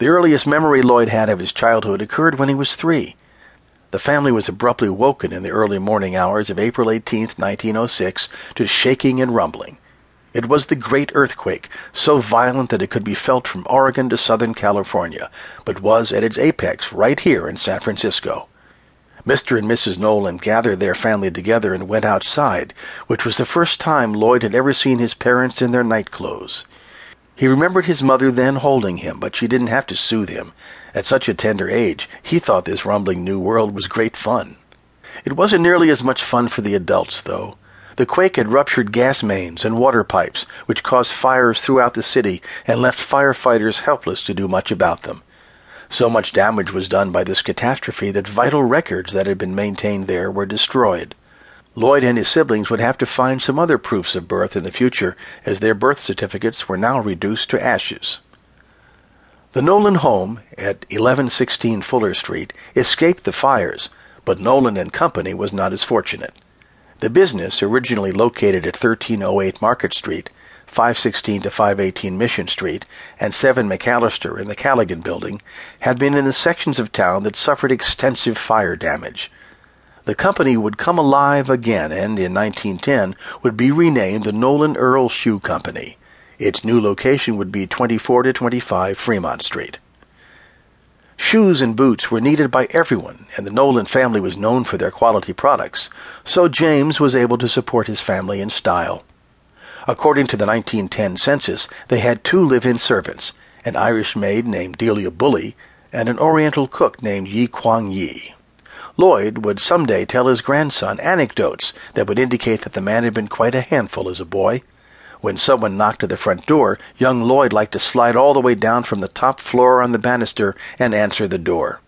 The earliest memory Lloyd had of his childhood occurred when he was three. The family was abruptly woken in the early morning hours of April 18, 1906, to shaking and rumbling. It was the great earthquake, so violent that it could be felt from Oregon to Southern California, but was at its apex right here in San Francisco. Mr. and Mrs. Nolan gathered their family together and went outside, which was the first time Lloyd had ever seen his parents in their night clothes. He remembered his mother then holding him, but she didn't have to soothe him. At such a tender age, he thought this rumbling new world was great fun. It wasn't nearly as much fun for the adults, though. The quake had ruptured gas mains and water pipes, which caused fires throughout the city and left firefighters helpless to do much about them. So much damage was done by this catastrophe that vital records that had been maintained there were destroyed. Lloyd and his siblings would have to find some other proofs of birth in the future, as their birth certificates were now reduced to ashes. The Nolan home at 1116 Fuller Street escaped the fires, but Nolan and Company was not as fortunate. The business, originally located at 1308 Market Street, 516 to 518 Mission Street, and 7 McAllister in the Callaghan Building, had been in the sections of town that suffered extensive fire damage the company would come alive again and, in 1910, would be renamed the Nolan Earl Shoe Company. Its new location would be 24 to 25 Fremont Street. Shoes and boots were needed by everyone, and the Nolan family was known for their quality products, so James was able to support his family in style. According to the 1910 census, they had two live-in servants, an Irish maid named Delia Bully, and an Oriental cook named Yi Kwang Yi. Lloyd would someday tell his grandson anecdotes that would indicate that the man had been quite a handful as a boy. When someone knocked at the front door, young Lloyd liked to slide all the way down from the top floor on the banister and answer the door.